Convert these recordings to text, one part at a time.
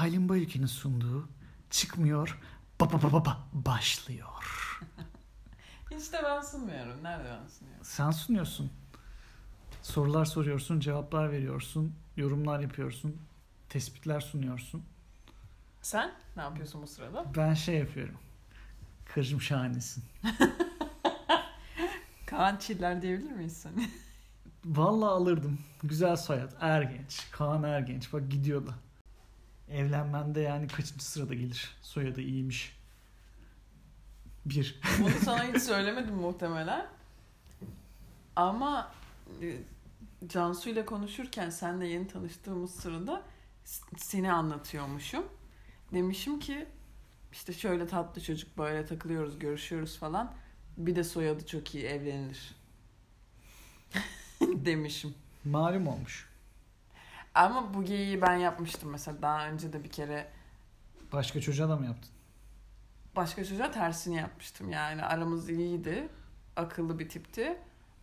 Aylin Bayülken'in sunduğu Çıkmıyor ba ba ba ba ba başlıyor. Hiç de ben sunmuyorum. Nerede ben sunuyorum? Sen sunuyorsun. Sorular soruyorsun, cevaplar veriyorsun, yorumlar yapıyorsun, tespitler sunuyorsun. Sen ne yapıyorsun bu sırada? Ben şey yapıyorum. Kırcım şahanesin. Kaan Çiller diyebilir miyiz seni? Vallahi alırdım. Güzel soyad. Ergenç. Kaan Ergenç. Bak gidiyor da. Evlenmende yani kaçıncı sırada gelir? Soyadı iyiymiş. Bir. Bunu sana hiç söylemedim muhtemelen. Ama e, Cansu ile konuşurken seninle yeni tanıştığımız sırada seni anlatıyormuşum. Demişim ki işte şöyle tatlı çocuk böyle takılıyoruz görüşüyoruz falan. Bir de soyadı çok iyi evlenilir. Demişim. Malum olmuş. Ama bu geyiği ben yapmıştım mesela daha önce de bir kere Başka çocuğa da mı yaptın? başka çocuğa tersini yapmıştım. Yani aramız iyiydi. Akıllı bir tipti.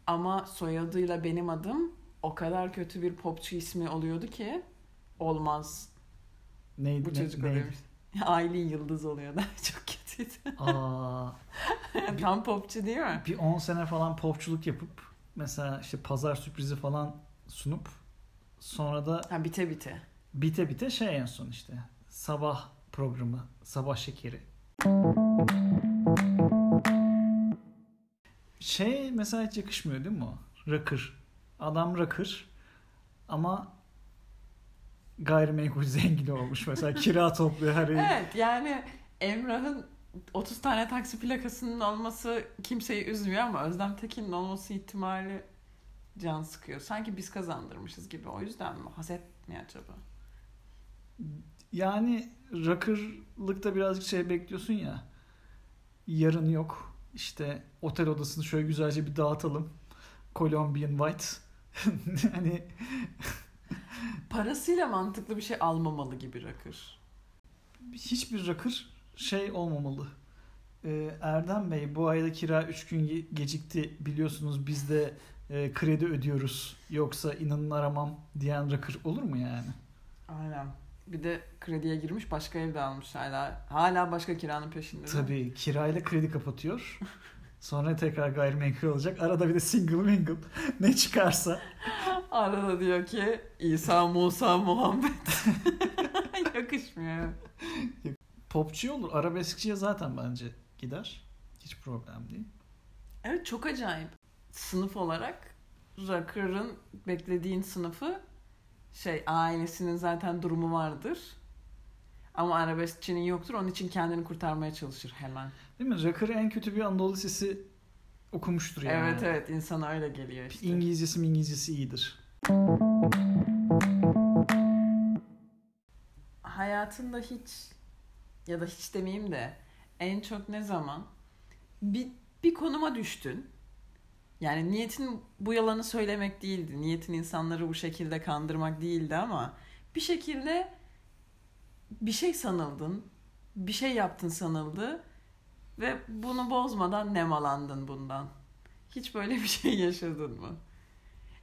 Ama soyadıyla benim adım o kadar kötü bir popçu ismi oluyordu ki olmaz. Neydi? Bu ne- çocuk neydi? oluyormuş. Aylin Yıldız oluyordu. Çok kötüydü. Aa, Tam popçu değil mi? bir 10 sene falan popçuluk yapıp mesela işte pazar sürprizi falan sunup sonra da Ha bite bite. bite bite şey en son işte sabah programı, sabah şekeri. Şey mesela hiç yakışmıyor değil mi o? Rakır. Adam rakır ama gayrimenkul zengini olmuş. Mesela kira topluyor her ay. Evet yani Emrah'ın 30 tane taksi plakasının olması kimseyi üzmüyor ama Özlem Tekin'in olması ihtimali can sıkıyor. Sanki biz kazandırmışız gibi. O yüzden mi? Haset mi acaba? Yani rakırlıkta birazcık şey bekliyorsun ya. Yarın yok. İşte otel odasını şöyle güzelce bir dağıtalım. Colombian White. hani Parasıyla mantıklı bir şey almamalı gibi rakır. hiçbir rakır şey olmamalı. Ee, Erdem Bey bu ayda kira 3 gün ge- gecikti biliyorsunuz biz de e, kredi ödüyoruz yoksa inanın aramam diyen rakır olur mu yani? Aynen. Bir de krediye girmiş başka evde almış hala. Hala başka kiranın peşinde. Tabii kirayla kredi kapatıyor. Sonra tekrar gayrimenkul olacak. Arada bir de single mingle ne çıkarsa. Arada diyor ki İsa Musa Muhammed. Yakışmıyor. Popçu olur. Arabeskçiye zaten bence gider. Hiç problem değil. Evet çok acayip. Sınıf olarak Rocker'ın beklediğin sınıfı şey ailesinin zaten durumu vardır. Ama arabeskçinin yoktur. Onun için kendini kurtarmaya çalışır hemen. Değil mi? Rocker en kötü bir Anadolu Lisesi okumuştur yani. Evet evet insana öyle geliyor işte. İngilizcesi mi İngilizcesi iyidir. Hayatında hiç ya da hiç demeyeyim de en çok ne zaman bir, bir konuma düştün. Yani niyetin bu yalanı söylemek değildi. Niyetin insanları bu şekilde kandırmak değildi ama bir şekilde bir şey sanıldın. Bir şey yaptın sanıldı ve bunu bozmadan nemalandın bundan. Hiç böyle bir şey yaşadın mı?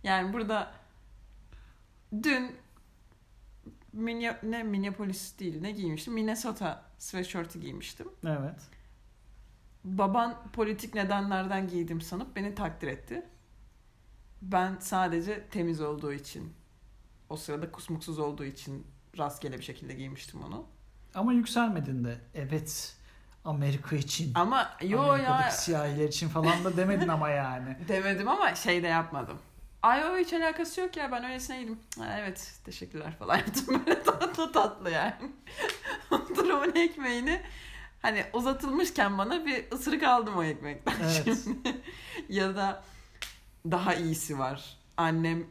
Yani burada dün Minne, ne Minneapolis değil ne giymiştim? Minnesota sweatshirt'ı giymiştim. Evet. Baban politik nedenlerden giydim sanıp beni takdir etti. Ben sadece temiz olduğu için, o sırada kusmuksuz olduğu için rastgele bir şekilde giymiştim onu. Ama yükselmedin de. Evet. Amerika için. Ama yo Amerika'daki ya siyahiler için falan da demedin ama yani. demedim ama şey de yapmadım. Ay o hiç alakası yok ya ben öylesine yedim. Ha, evet teşekkürler falan yaptım böyle tatlı tatlı yani. Durumun ekmeğini hani uzatılmışken bana bir ısırık aldım o ekmekten Evet. şimdi. ya da daha iyisi var. Annem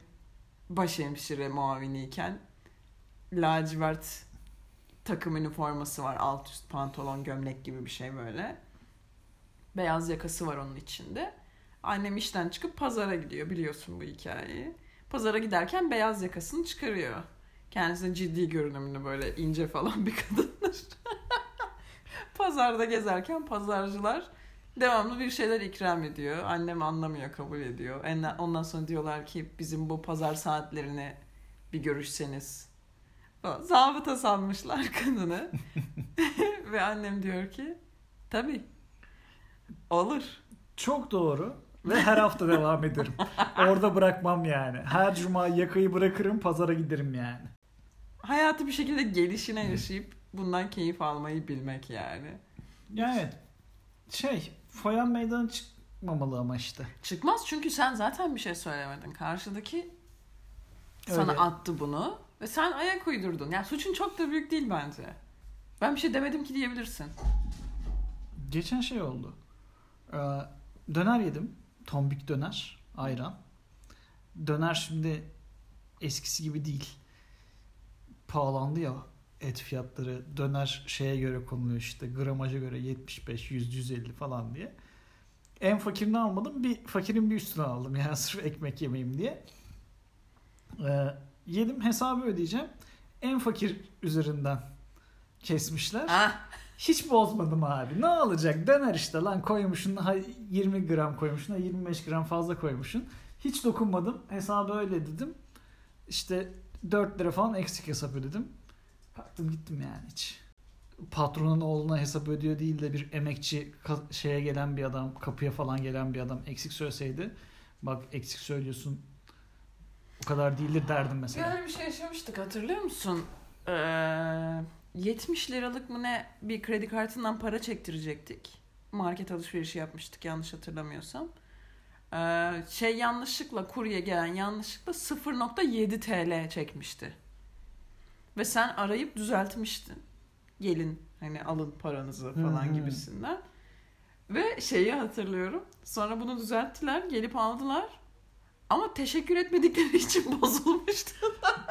başhemşire muaviniyken lacivert takım üniforması var. Alt üst pantolon, gömlek gibi bir şey böyle. Beyaz yakası var onun içinde. Annem işten çıkıp pazara gidiyor biliyorsun bu hikayeyi. Pazara giderken beyaz yakasını çıkarıyor. Kendisi ciddi görünümlü böyle ince falan bir kadındır. Pazarda gezerken pazarcılar devamlı bir şeyler ikram ediyor. Annem anlamıyor, kabul ediyor. Ondan sonra diyorlar ki bizim bu pazar saatlerini bir görüşseniz. Zabıta sanmışlar kadını. Ve annem diyor ki tabii olur. Çok doğru. Ve her hafta devam ederim. Orada bırakmam yani. Her cuma yakayı bırakırım pazara giderim yani. Hayatı bir şekilde gelişine yaşayıp bundan keyif almayı bilmek yani. Yani evet. Şey, foyan meydana çıkmamalı ama işte. Çıkmaz çünkü sen zaten bir şey söylemedin. Karşıdaki sana Öyle. attı bunu ve sen ayak uydurdun. Yani suçun çok da büyük değil bence. Ben bir şey demedim ki diyebilirsin. Geçen şey oldu. Ee, döner yedim. Tombik döner. Ayran. Döner şimdi eskisi gibi değil. Pahalandı ya et fiyatları. Döner şeye göre konuluyor işte. Gramaja göre 75, 100, 150 falan diye. En fakirini almadım. Bir fakirin bir üstüne aldım. Yani sırf ekmek yemeyeyim diye. Ee, yedim hesabı ödeyeceğim. En fakir üzerinden kesmişler. Ah, Hiç bozmadım abi. Ne olacak? Döner işte lan koymuşsun. Ha 20 gram koymuşsun. Ha 25 gram fazla koymuşsun. Hiç dokunmadım. Hesabı öyle dedim. İşte 4 lira falan eksik hesap ödedim. Kalktım gittim yani hiç. Patronun oğluna hesap ödüyor değil de bir emekçi şeye gelen bir adam, kapıya falan gelen bir adam eksik söyleseydi. Bak eksik söylüyorsun. O kadar değildir derdim mesela. böyle bir şey yaşamıştık hatırlıyor musun? Ee, 70 liralık mı ne bir kredi kartından para çektirecektik. Market alışverişi yapmıştık yanlış hatırlamıyorsam. Ee, şey yanlışlıkla kurye gelen yanlışlıkla 0.7 TL çekmişti. Ve sen arayıp düzeltmiştin. Gelin hani alın paranızı falan hı. gibisinden. Ve şeyi hatırlıyorum. Sonra bunu düzelttiler, gelip aldılar. Ama teşekkür etmedikleri için bozulmuştu.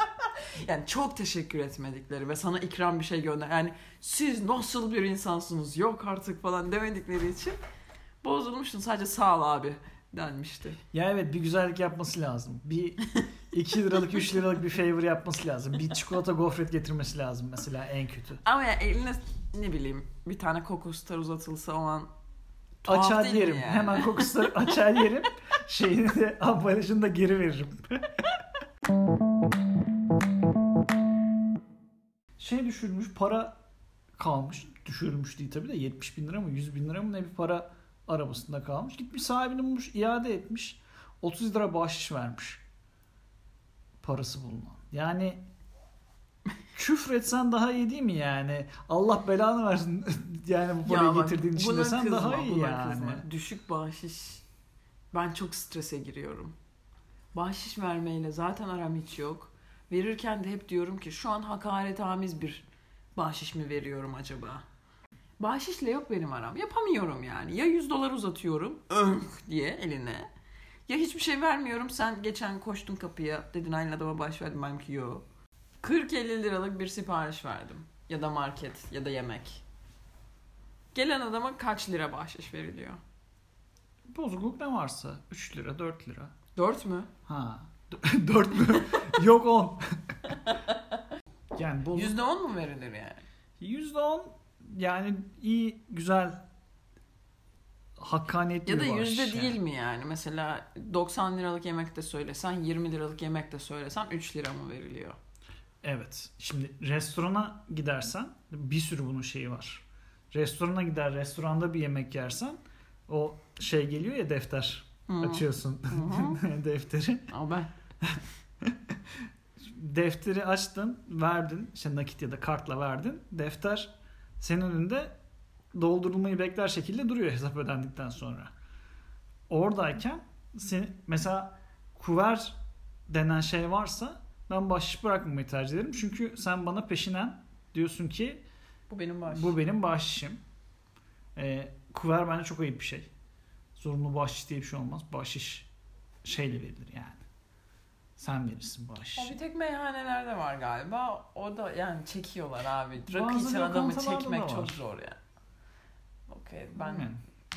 yani çok teşekkür etmedikleri ve sana ikram bir şey gönder. Yani siz nasıl bir insansınız yok artık falan demedikleri için bozulmuştun. Sadece sağ ol abi denmişti. Ya evet bir güzellik yapması lazım. Bir 2 liralık 3 liralık bir favor yapması lazım. Bir çikolata gofret getirmesi lazım mesela en kötü. Ama ya eline ne bileyim bir tane kokostar uzatılsa o an tuhaf Açar yerim. yani? Hemen kokusunu açar yerim. Şeyini de ambalajını da geri veririm. şey düşürmüş para kalmış. Düşürmüş değil tabii de 70 bin lira mı 100 bin lira mı ne bir para arabasında kalmış. Gitmiş sahibini bulmuş iade etmiş. 30 lira bahşiş vermiş. Parası bulunan. Yani küfretsen daha iyi değil mi yani? Allah belanı versin yani bu parayı Ya bak, getirdiğin için desen kızma, daha iyi yani. kızma. Düşük bahşiş. Ben çok strese giriyorum. Bahşiş vermeyle zaten aram hiç yok. Verirken de hep diyorum ki şu an hakaretamiz bir bahşiş mi veriyorum acaba? Bahşişle yok benim aram. Yapamıyorum yani. Ya 100 dolar uzatıyorum "Öh" diye eline. Ya hiçbir şey vermiyorum. Sen geçen koştun kapıya. Dedin aynı adama bahşiş verdim. Ben ki yok. 40-50 liralık bir sipariş verdim. Ya da market ya da yemek. Gelen adama kaç lira bahşiş veriliyor? Bozukluk ne varsa 3 lira 4 lira. 4 mü? Ha. 4 mü? Yok 10. yani bozuk... %10 mu verilir yani? %10 yani iyi güzel hakkaniyetli Ya da bir yüzde yani. değil mi yani? Mesela 90 liralık yemek de söylesen, 20 liralık yemek de söylesen 3 lira mı veriliyor? Evet. Şimdi restorana gidersen bir sürü bunun şeyi var. Restorana gider restoranda bir yemek yersen o şey geliyor ya defter. Hı. Açıyorsun Hı defteri. Ben Defteri açtın, verdin. işte nakit ya da kartla verdin. Defter senin önünde doldurulmayı bekler şekilde duruyor hesap ödendikten sonra. Oradayken sen, mesela kuver denen şey varsa ben bahşiş bırakmamayı tercih ederim. Çünkü sen bana peşinen diyorsun ki bu benim bahşiş. bu benim bahşişim. Ee, kuver bence çok ayıp bir şey. Zorunlu bahşiş diye bir şey olmaz. Bahşiş şeyle verilir yani. Sen verirsin bahşişi. O bir tek meyhanelerde var galiba. O da yani çekiyorlar abi. Rakı Bazı içen adamı çekmek çok zor yani. Okey ben Yani.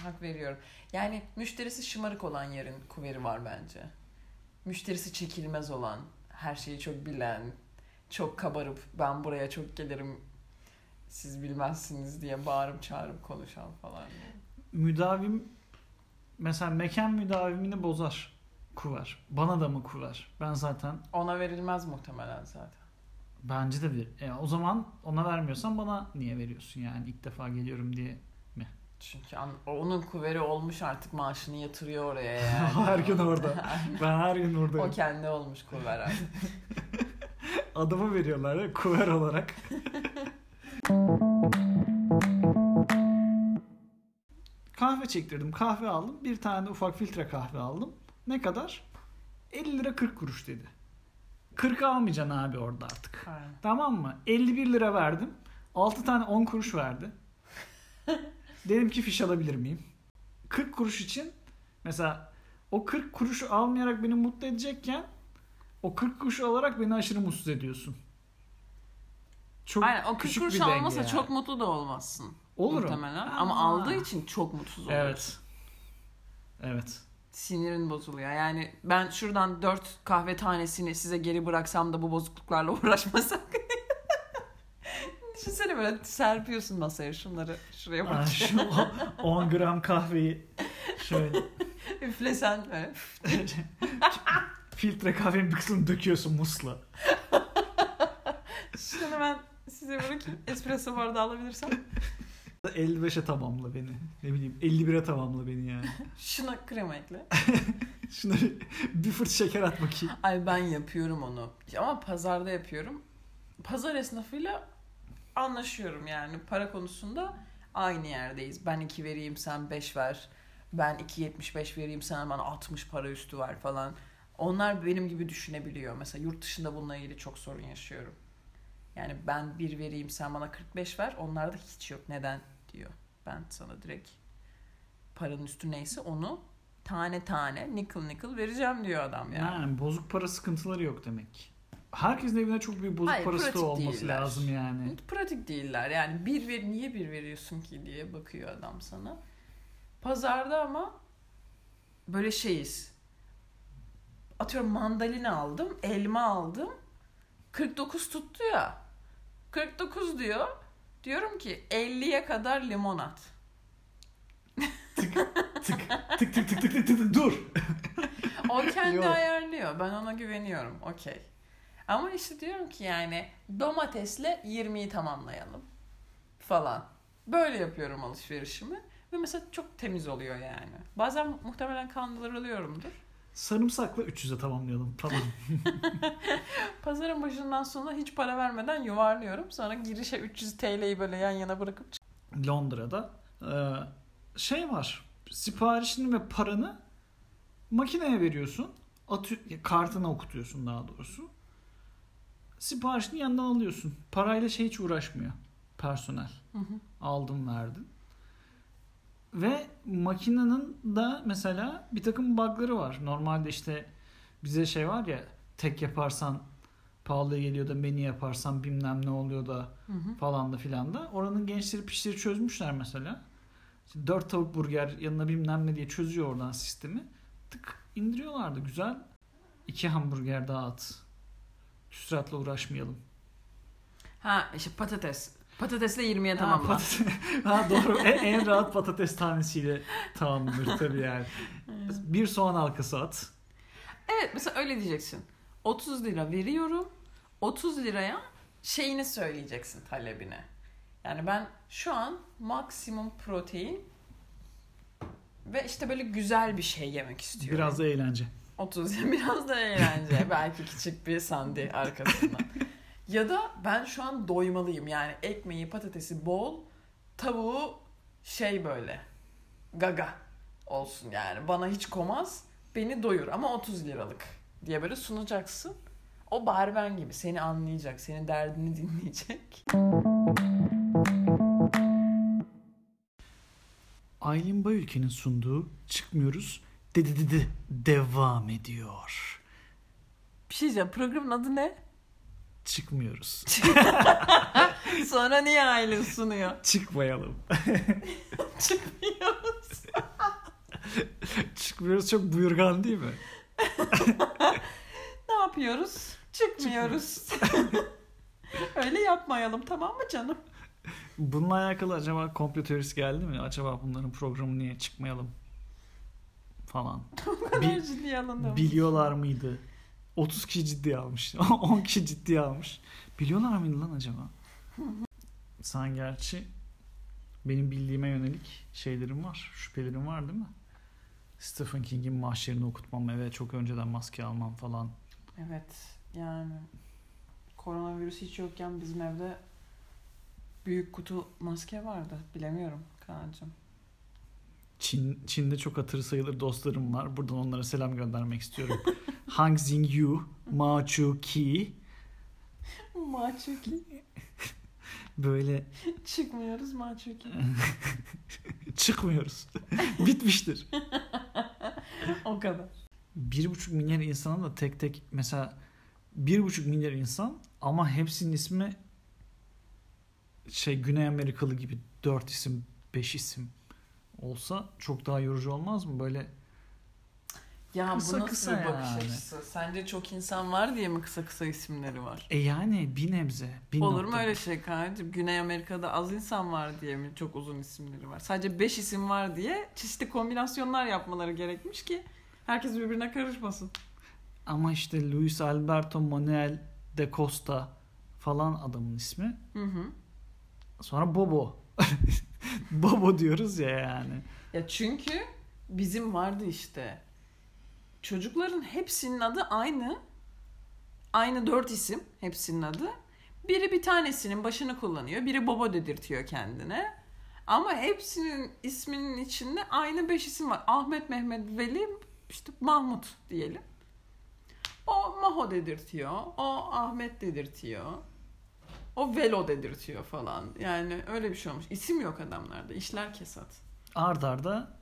hak veriyorum. Yani müşterisi şımarık olan yerin kuveri var bence. Müşterisi çekilmez olan, her şeyi çok bilen, çok kabarıp ben buraya çok gelirim siz bilmezsiniz diye bağırıp çağırıp konuşan falan. müdavim mesela mekan müdavimini bozar kuver. Bana da mı kuver? Ben zaten Ona verilmez muhtemelen zaten. Bence de bir. E, o zaman ona vermiyorsan bana niye veriyorsun yani ilk defa geliyorum diye. Çünkü an- onun kuvveri olmuş artık maaşını yatırıyor oraya yani. Her gün orada. Ben her gün o oradayım. kendi olmuş kuver artık. Adımı veriyorlar ya kuver olarak. kahve çektirdim. Kahve aldım. Bir tane ufak filtre kahve aldım. Ne kadar? 50 lira 40 kuruş dedi. 40 almayacaksın abi orada artık. Aynen. Tamam mı? 51 lira verdim. 6 tane 10 kuruş verdi. Dedim ki fiş alabilir miyim? 40 kuruş için mesela o 40 kuruşu almayarak beni mutlu edecekken o 40 kuruşu alarak beni aşırı mutsuz ediyorsun. Çok Aynen o 40 küçük kuruş almasa yani. çok mutlu da olmazsın. Olurum. Muhtemelen. Aa. Ama aldığı için çok mutsuz oluyorsun. Evet. Evet. Sinirin bozuluyor. Yani ben şuradan 4 kahve tanesini size geri bıraksam da bu bozukluklarla uğraşmasak. Düşünsene böyle serpiyorsun masaya şunları şuraya Aa, bak. şu 10 gram kahveyi şöyle Üflesen böyle. filtre kahvenin bir kısmını döküyorsun musla. Şunu ben size bırakayım. Espresso bardağı alabilirsem. 55'e tamamla beni. Ne bileyim 51'e tamamla beni yani. Şuna krema ekle. Şuna bir, bir fırt şeker at bakayım. Ay ben yapıyorum onu. Ama pazarda yapıyorum. Pazar esnafıyla anlaşıyorum yani. Para konusunda aynı yerdeyiz. Ben 2 vereyim sen 5 ver. Ben 2.75 vereyim sen bana 60 para üstü ver falan. Onlar benim gibi düşünebiliyor. Mesela yurt dışında bununla ilgili çok sorun yaşıyorum. Yani ben bir vereyim sen bana 45 ver. Onlarda hiç yok. Neden diyor. Ben sana direkt paranın üstü neyse onu tane tane nickel nickel vereceğim diyor adam yani. Yani bozuk para sıkıntıları yok demek. Herkesin evine çok büyük bozuk Hayır, parası da olması değiller. lazım yani. Pratik değiller. Yani bir ver niye bir veriyorsun ki diye bakıyor adam sana. Pazarda ama böyle şeyiz. Atıyorum mandalina aldım, elma aldım. 49 tuttu ya. 49 diyor. Diyorum ki 50'ye kadar limon at. Tık tık tık tık tık tık tık tık dur. O kendi Yok. ayarlıyor. Ben ona güveniyorum. Okey. Ama işte diyorum ki yani domatesle 20'yi tamamlayalım falan. Böyle yapıyorum alışverişimi. Ve mesela çok temiz oluyor yani. Bazen muhtemelen kandırılıyorumdur. Sarımsakla 300'e tamamlayalım. Tamam. Pazarın başından sonuna hiç para vermeden yuvarlıyorum. Sonra girişe 300 TL'yi böyle yan yana bırakıp Londra'da e, şey var. Siparişini ve paranı makineye veriyorsun. Atı, kartına okutuyorsun daha doğrusu. Siparişini yandan alıyorsun. Parayla şey hiç uğraşmıyor personel. Hı hı. Aldım verdim. Ve makinenin da mesela bir takım bug'ları var. Normalde işte bize şey var ya tek yaparsan pahalıya geliyor da menü yaparsan bilmem ne oluyor da Hı hı. falan da filan da. Oranın gençleri pişleri çözmüşler mesela. İşte 4 tavuk burger yanına bilmem ne diye çözüyor oradan sistemi. Tık indiriyorlardı. Güzel. İki hamburger daha at. Küsuratla uğraşmayalım. Ha işte patates. Patatesle 20'ye Ha, tamamla. patates- ha doğru. En, en rahat patates tanesiyle tamamlanır tabii yani. Bir soğan halkası at. Evet mesela öyle diyeceksin. 30 lira veriyorum. 30 liraya şeyini söyleyeceksin talebine. Yani ben şu an maksimum protein ve işte böyle güzel bir şey yemek istiyorum. Biraz da eğlence. 30 lira biraz da eğlence. Belki küçük bir sandi arkasından. ya da ben şu an doymalıyım. Yani ekmeği, patatesi bol, tavuğu şey böyle gaga olsun yani. Bana hiç komaz, beni doyur ama 30 liralık diye böyle sunacaksın. O barben gibi seni anlayacak, senin derdini dinleyecek. Aylin Bayülken'in sunduğu Çıkmıyoruz dedi dedi devam ediyor. Bir şey diyeceğim, programın adı ne? Çıkmıyoruz. Sonra niye aile sunuyor? Çıkmayalım. Çıkmıyoruz. Çıkmıyoruz çok buyurgan değil mi? Ne yapıyoruz? Çıkmıyoruz. Öyle yapmayalım tamam mı canım? Bununla alakalı acaba komplo teorisi geldi mi? Acaba bunların programı niye çıkmayalım falan. Bu kadar Bi- ciddiye alındım. Biliyorlar mıydı? 30 kişi ciddiye almış. 10 kişi ciddiye almış. Biliyorlar mıydı lan acaba? Sen gerçi benim bildiğime yönelik şeylerim var. Şüphelerim var değil mi? Stephen King'in mahşerini okutmam eve çok önceden maske almam falan. Evet yani koronavirüs hiç yokken bizim evde büyük kutu maske vardı. Bilemiyorum Kaan'cığım. Çin, Çin'de çok hatırı sayılır dostlarım var. Buradan onlara selam göndermek istiyorum. Hang Xingyu, Ma Chu Ki Maçuki. böyle Çıkmıyoruz Maçuki. çıkmıyoruz. Bitmiştir. o kadar. Bir buçuk milyar insanın da tek tek mesela bir buçuk milyar insan ama hepsinin ismi şey Güney Amerikalı gibi dört isim, beş isim olsa çok daha yorucu olmaz mı? Böyle Ya Kısa bu nasıl kısa bir bakış yani. açısı? Sence çok insan var diye mi kısa kısa isimleri var? e yani bir nebze. Bir Olur mu nokta. öyle şey Kaan'cığım? Güney Amerika'da az insan var diye mi çok uzun isimleri var? Sadece 5 isim var diye çeşitli kombinasyonlar yapmaları gerekmiş ki herkes birbirine karışmasın. Ama işte Luis Alberto Manuel de Costa falan adamın ismi. Hı hı. Sonra Bobo. Bobo diyoruz ya yani. Ya çünkü bizim vardı işte. Çocukların hepsinin adı aynı. Aynı dört isim hepsinin adı. Biri bir tanesinin başını kullanıyor. Biri baba dedirtiyor kendine. Ama hepsinin isminin içinde aynı beş isim var. Ahmet, Mehmet, Veli, işte Mahmut diyelim. O Maho dedirtiyor. O Ahmet dedirtiyor. O Velo dedirtiyor falan. Yani öyle bir şey olmuş. İsim yok adamlarda. İşler kesat. Ard arda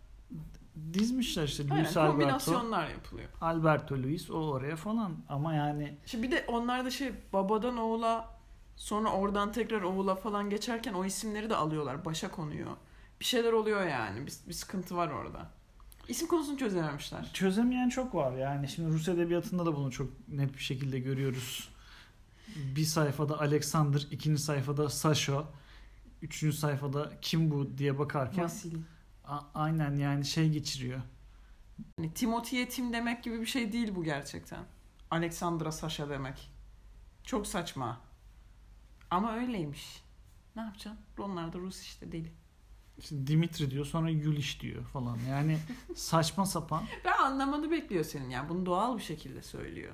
dizmişler işte Aynen, Luis Alberto. kombinasyonlar yapılıyor. Alberto Luis o oraya falan ama yani Şimdi bir de onlar da şey babadan oğula sonra oradan tekrar oğula falan geçerken o isimleri de alıyorlar. Başa konuyor. Bir şeyler oluyor yani. Bir, bir sıkıntı var orada. İsim konusunu çözememişler. çözemeyen çok var yani şimdi Rus edebiyatında da bunu çok net bir şekilde görüyoruz. Bir sayfada Alexander, ikinci sayfada Sasha, üçüncü sayfada kim bu diye bakarken Vasili. a- aynen yani şey geçiriyor. Yani Timothy'ye Tim demek gibi bir şey değil bu gerçekten. Alexandra Sasha demek. Çok saçma. Ama öyleymiş. Ne yapacaksın? Onlar da Rus işte deli. İşte Dimitri diyor sonra Yuliş diyor falan yani saçma sapan. Ve anlamanı bekliyor senin yani. Bunu doğal bir şekilde söylüyor.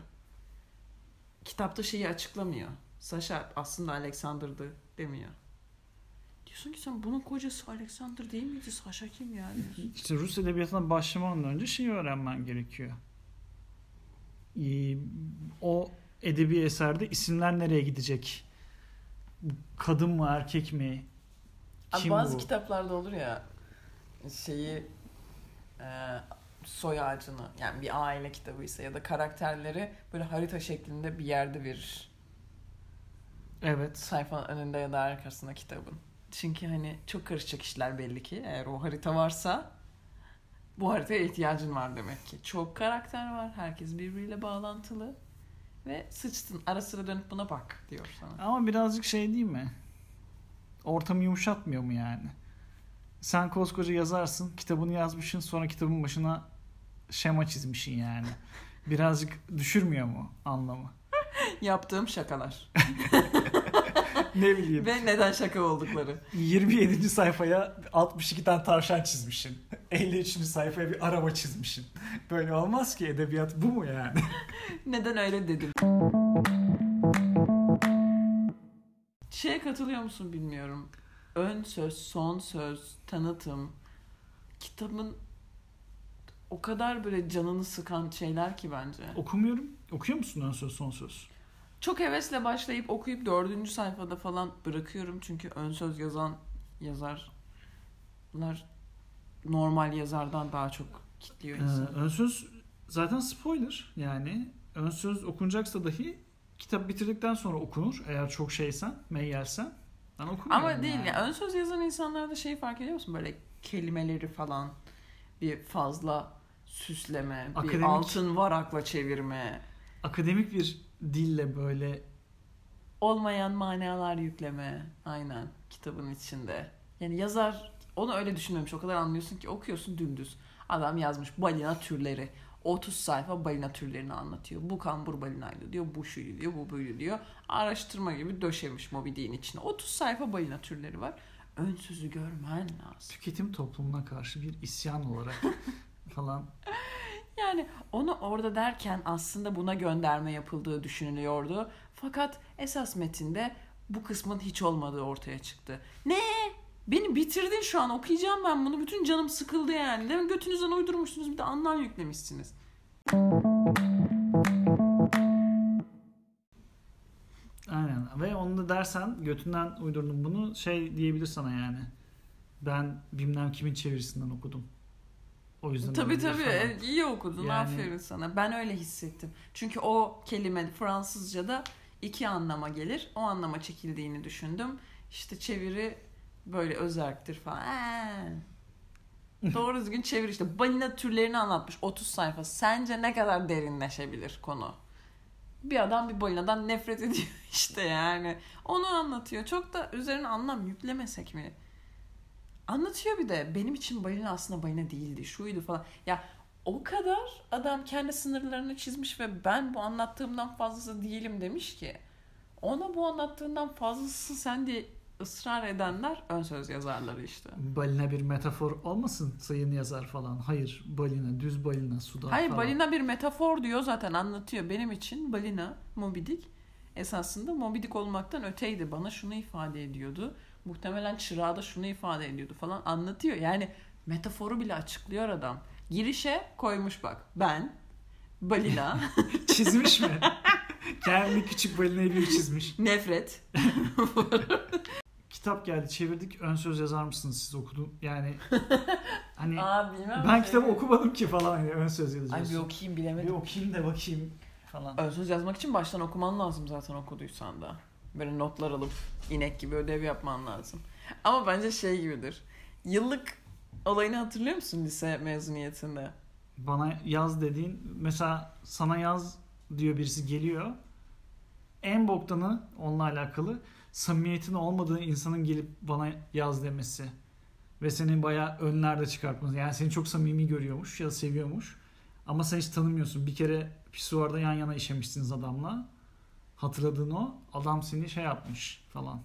Kitapta şeyi açıklamıyor. Sasha aslında Alexander'dı demiyor. Diyorsun ki sen bunun kocası Alexander değil miydi? Sasha kim ya diyorsun. İşte Rus edebiyatına başlamadan önce şeyi öğrenmen gerekiyor. Ee, O edebi eserde isimler nereye gidecek? Kadın mı erkek mi? Abi Kim bazı bu? kitaplarda olur ya şeyi e, soy ağacını yani bir aile kitabıysa ya da karakterleri böyle harita şeklinde bir yerde verir. Evet. Sayfanın önünde ya da arkasında kitabın. Çünkü hani çok karışacak işler belli ki. Eğer o harita varsa bu haritaya ihtiyacın var demek ki. Çok karakter var. Herkes birbiriyle bağlantılı. Ve sıçtın. Ara sıra dönüp buna bak diyor sana. Ama birazcık şey değil mi? Ortamı yumuşatmıyor mu yani? Sen koskoca yazarsın, kitabını yazmışsın, sonra kitabın başına şema çizmişsin yani. Birazcık düşürmüyor mu anlamı? Yaptığım şakalar. Ne bileyim. Ve neden şaka oldukları. 27. sayfaya 62 tane tavşan çizmişsin. 53. sayfaya bir araba çizmişsin. Böyle olmaz ki edebiyat bu mu yani? Neden öyle dedim. Şeye katılıyor musun bilmiyorum. Ön söz, son söz, tanıtım. Kitabın o kadar böyle canını sıkan şeyler ki bence. Okumuyorum. Okuyor musun ön söz son söz? Çok hevesle başlayıp okuyup dördüncü sayfada falan bırakıyorum. Çünkü ön söz yazan yazarlar normal yazardan daha çok kitliyor Ee, insanı. ön söz zaten spoiler yani. Ön söz okunacaksa dahi kitap bitirdikten sonra okunur. Eğer çok şeysen, meyyelsen. Ben okumuyorum Ama değil yani. ya. Ön söz yazan insanlarda şey fark ediyor musun? Böyle kelimeleri falan bir fazla süsleme, bir Akademik- altın varakla çevirme, Akademik bir dille böyle olmayan manalar yükleme. Aynen kitabın içinde. Yani yazar onu öyle düşünmemiş. O kadar anlıyorsun ki okuyorsun dümdüz. Adam yazmış balina türleri. 30 sayfa balina türlerini anlatıyor. Bu kambur balinaydı diyor. Bu şuydu diyor. Bu böyle diyor. Araştırma gibi döşemiş Moby Dick'in içine. 30 sayfa balina türleri var. Ön sözü görmen lazım. Tüketim toplumuna karşı bir isyan olarak falan. Yani onu orada derken aslında buna gönderme yapıldığı düşünülüyordu. Fakat esas metinde bu kısmın hiç olmadığı ortaya çıktı. Ne? Beni bitirdin şu an okuyacağım ben bunu. Bütün canım sıkıldı yani. Demin götünüzden uydurmuşsunuz bir de anlam yüklemişsiniz. Aynen. Ve onu da dersen götünden uydurdum bunu şey diyebilir sana yani. Ben bilmem kimin çevirisinden okudum. O yüzden Tabii tabii falan. E, iyi okudun Yani- aferin sana. Ben öyle hissettim. Çünkü o kelime Fransızca'da iki anlama gelir. O anlama çekildiğini düşündüm. İşte çeviri böyle özerktir falan. Ee. Doğru düzgün çevir işte. Balina türlerini anlatmış 30 sayfa. Sence ne kadar derinleşebilir konu? Bir adam bir balinadan nefret ediyor işte yani. Onu anlatıyor. Çok da üzerine anlam yüklemesek mi? Anlatıyor bir de. Benim için balina aslında balina değildi. Şuydu falan. Ya o kadar adam kendi sınırlarını çizmiş ve ben bu anlattığımdan fazlası değilim demiş ki. Ona bu anlattığından fazlası sen de ısrar edenler ön söz yazarları işte. Balina bir metafor olmasın sayın yazar falan. Hayır balina düz balina suda Hayır falan. balina bir metafor diyor zaten anlatıyor. Benim için balina, Moby Dick esasında Moby Dick olmaktan öteydi. Bana şunu ifade ediyordu. Muhtemelen çırağı da şunu ifade ediyordu falan anlatıyor. Yani metaforu bile açıklıyor adam. Girişe koymuş bak. Ben, balina, Çizmiş mi? Kendi küçük balinayı bir çizmiş. nefret. Kitap geldi çevirdik ön söz yazar mısınız siz okudun yani hani Aa bilmem. ben kitabı okumadım ki falan hani ön söz Ay yazacağız. bir okuyayım Bir bilemedim. okuyayım da bakayım falan. Ön söz yazmak için baştan okuman lazım zaten okuduysan da. Böyle notlar alıp inek gibi ödev yapman lazım. Ama bence şey gibidir. Yıllık olayını hatırlıyor musun lise mezuniyetinde? Bana yaz dediğin mesela sana yaz diyor birisi geliyor. En boktanı onunla alakalı samimiyetin olmadığı insanın gelip bana yaz demesi. Ve seni bayağı önlerde çıkartması. Yani seni çok samimi görüyormuş ya seviyormuş. Ama sen hiç tanımıyorsun. Bir kere pisuarda yan yana işemişsiniz adamla. Hatırladığın o. Adam seni şey yapmış falan.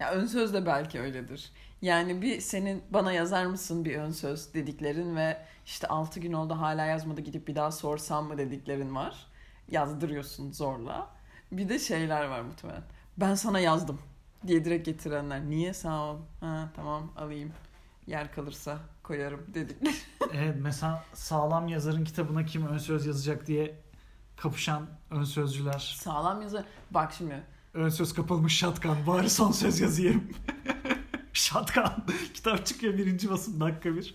Ya ön söz de belki öyledir. Yani bir senin bana yazar mısın bir ön söz dediklerin ve işte 6 gün oldu hala yazmadı gidip bir daha sorsam mı dediklerin var. Yazdırıyorsun zorla. Bir de şeyler var muhtemelen. Ben sana yazdım diye direkt getirenler. Niye sağ ol. Ha tamam alayım. Yer kalırsa koyarım dedikler. Evet mesela sağlam yazarın kitabına kim ön söz yazacak diye kapışan ön sözcüler. Sağlam yazı. Bak şimdi Ön söz kapılmış şatkan. Bari son söz yazayım. şatkan. Kitap çıkıyor birinci basım dakika bir.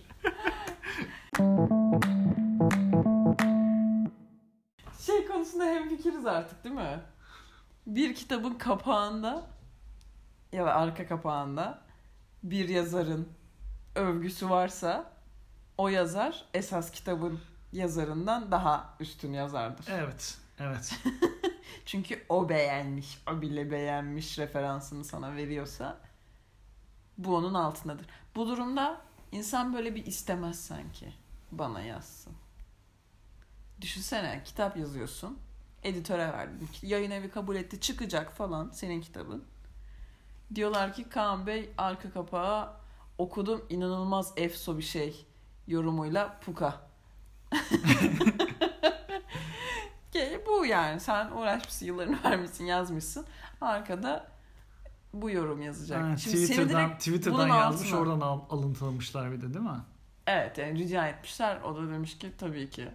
şey konusunda hemfikiriz artık değil mi? Bir kitabın kapağında ya da arka kapağında bir yazarın övgüsü varsa o yazar esas kitabın yazarından daha üstün yazardır. Evet. Evet. Çünkü o beğenmiş, o bile beğenmiş referansını sana veriyorsa bu onun altındadır. Bu durumda insan böyle bir istemez sanki bana yazsın. Düşünsene kitap yazıyorsun. Editöre verdin. Yayın evi kabul etti çıkacak falan senin kitabın. Diyorlar ki Kaan Bey arka kapağı okudum inanılmaz efso bir şey yorumuyla Puka. Bu yani sen uğraşmışsın yıllarını vermişsin yazmışsın arkada bu yorum yazacak. Ha, Şimdi Twitter'dan, Twitter'dan yazmış altına- oradan al, alıntılamışlar bir de değil mi? Evet yani rica etmişler. O da demiş ki tabii ki.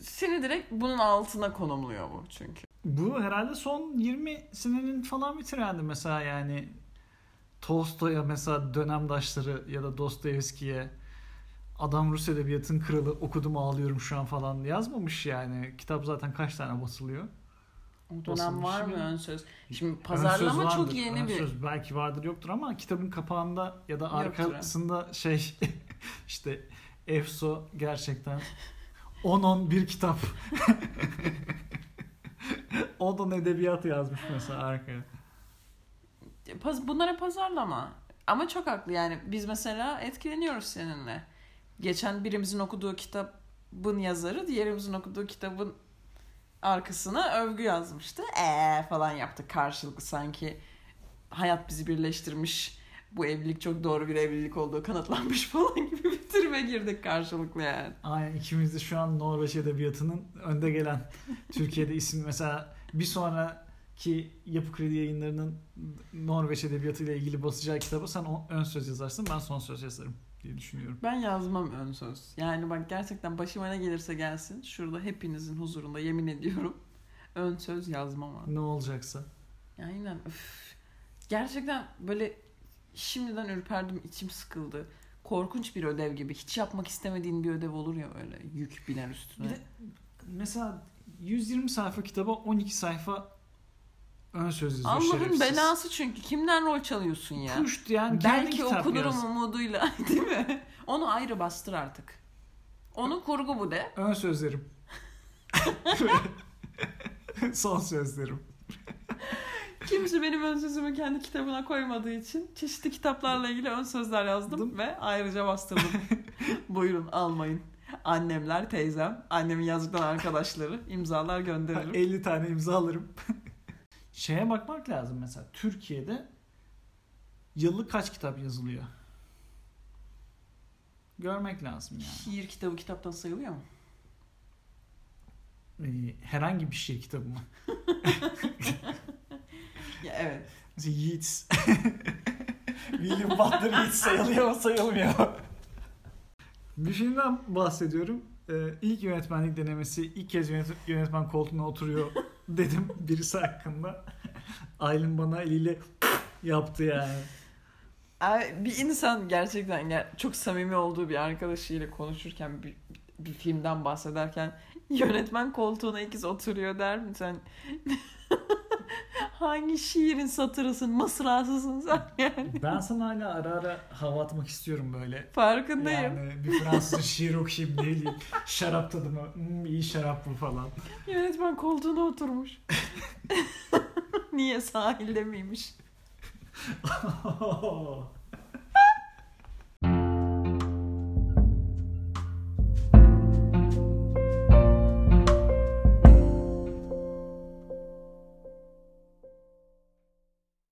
Seni direkt bunun altına konumluyor bu çünkü. Bu herhalde son 20 senenin falan bir trendi mesela yani Tolstoy'a mesela dönemdaşları ya da Dostoyevski'ye adam Rus edebiyatın kralı okudum ağlıyorum şu an falan yazmamış yani. Kitap zaten kaç tane basılıyor? O dönem var mı ön söz? Şimdi pazarlama çok vardır, yeni ön bir. söz belki vardır yoktur ama kitabın kapağında ya da Yoktur. arkasında şey işte Efso gerçekten 10-10 bir kitap. 10-10 edebiyat yazmış mesela arkaya. Bunlara pazarlama. Ama çok haklı yani biz mesela etkileniyoruz seninle. Geçen birimizin okuduğu kitabın yazarı diğerimizin okuduğu kitabın arkasına övgü yazmıştı. Eee falan yaptık karşılıklı sanki hayat bizi birleştirmiş bu evlilik çok doğru bir evlilik olduğu kanıtlanmış falan gibi bir tribe girdik karşılıklı yani. Aynen ikimiz de şu an Norveç Edebiyatı'nın önde gelen Türkiye'de isim mesela bir sonraki Yapı Kredi yayınlarının Norveç Edebiyatı ile ilgili basacağı kitabı sen ön söz yazarsın ben son söz yazarım diye düşünüyorum. Ben yazmam ön söz. Yani bak gerçekten başıma ne gelirse gelsin şurada hepinizin huzurunda yemin ediyorum ön söz yazmam abi. Ne olacaksa. Aynen. Üf. Gerçekten böyle şimdiden ürperdim, içim sıkıldı. Korkunç bir ödev gibi. Hiç yapmak istemediğin bir ödev olur ya öyle yük biner üstüne. Bir de mesela 120 sayfa kitaba 12 sayfa ön söz yazıyor Allah'ın şerefsiz. belası çünkü. Kimden rol çalıyorsun ya? Puşt yani Belki okunurum yaz. umuduyla değil mi? Onu ayrı bastır artık. Onu kurgu bu de. Ön sözlerim. son sözlerim. Kimse benim ön sözümü kendi kitabına koymadığı için çeşitli kitaplarla ilgili ön sözler yazdım Dım. ve ayrıca bastırdım. Buyurun almayın. Annemler, teyzem, annemin yazdıktan arkadaşları imzalar gönderirim. 50 tane imza alırım. Şeye bakmak lazım mesela Türkiye'de yıllık kaç kitap yazılıyor? Görmek lazım yani. Şiir kitabı kitaptan sayılıyor mu? Ee, herhangi bir şiir kitabı mı? Ya evet. Mesela Yeats. William Butler Yeats sayılıyor mu sayılmıyor. bir filmden bahsediyorum. Ee, ilk yönetmenlik denemesi ilk kez yönet- yönetmen koltuğuna oturuyor dedim birisi hakkında. Aylin bana eliyle yaptı yani. Ay, Bir insan gerçekten ger- çok samimi olduğu bir arkadaşıyla konuşurken bir, bir filmden bahsederken yönetmen koltuğuna ikiz oturuyor der mi sen? Hangi şiirin satırısın, mısrasısın sen yani? Ben sana hala ara ara hava atmak istiyorum böyle. Farkındayım. Yani bir Fransızca şiir okuyayım ne bileyim. Şarap tadımı. Hmm, iyi şarap bu falan. Yönetmen koltuğuna oturmuş. Niye sahilde miymiş?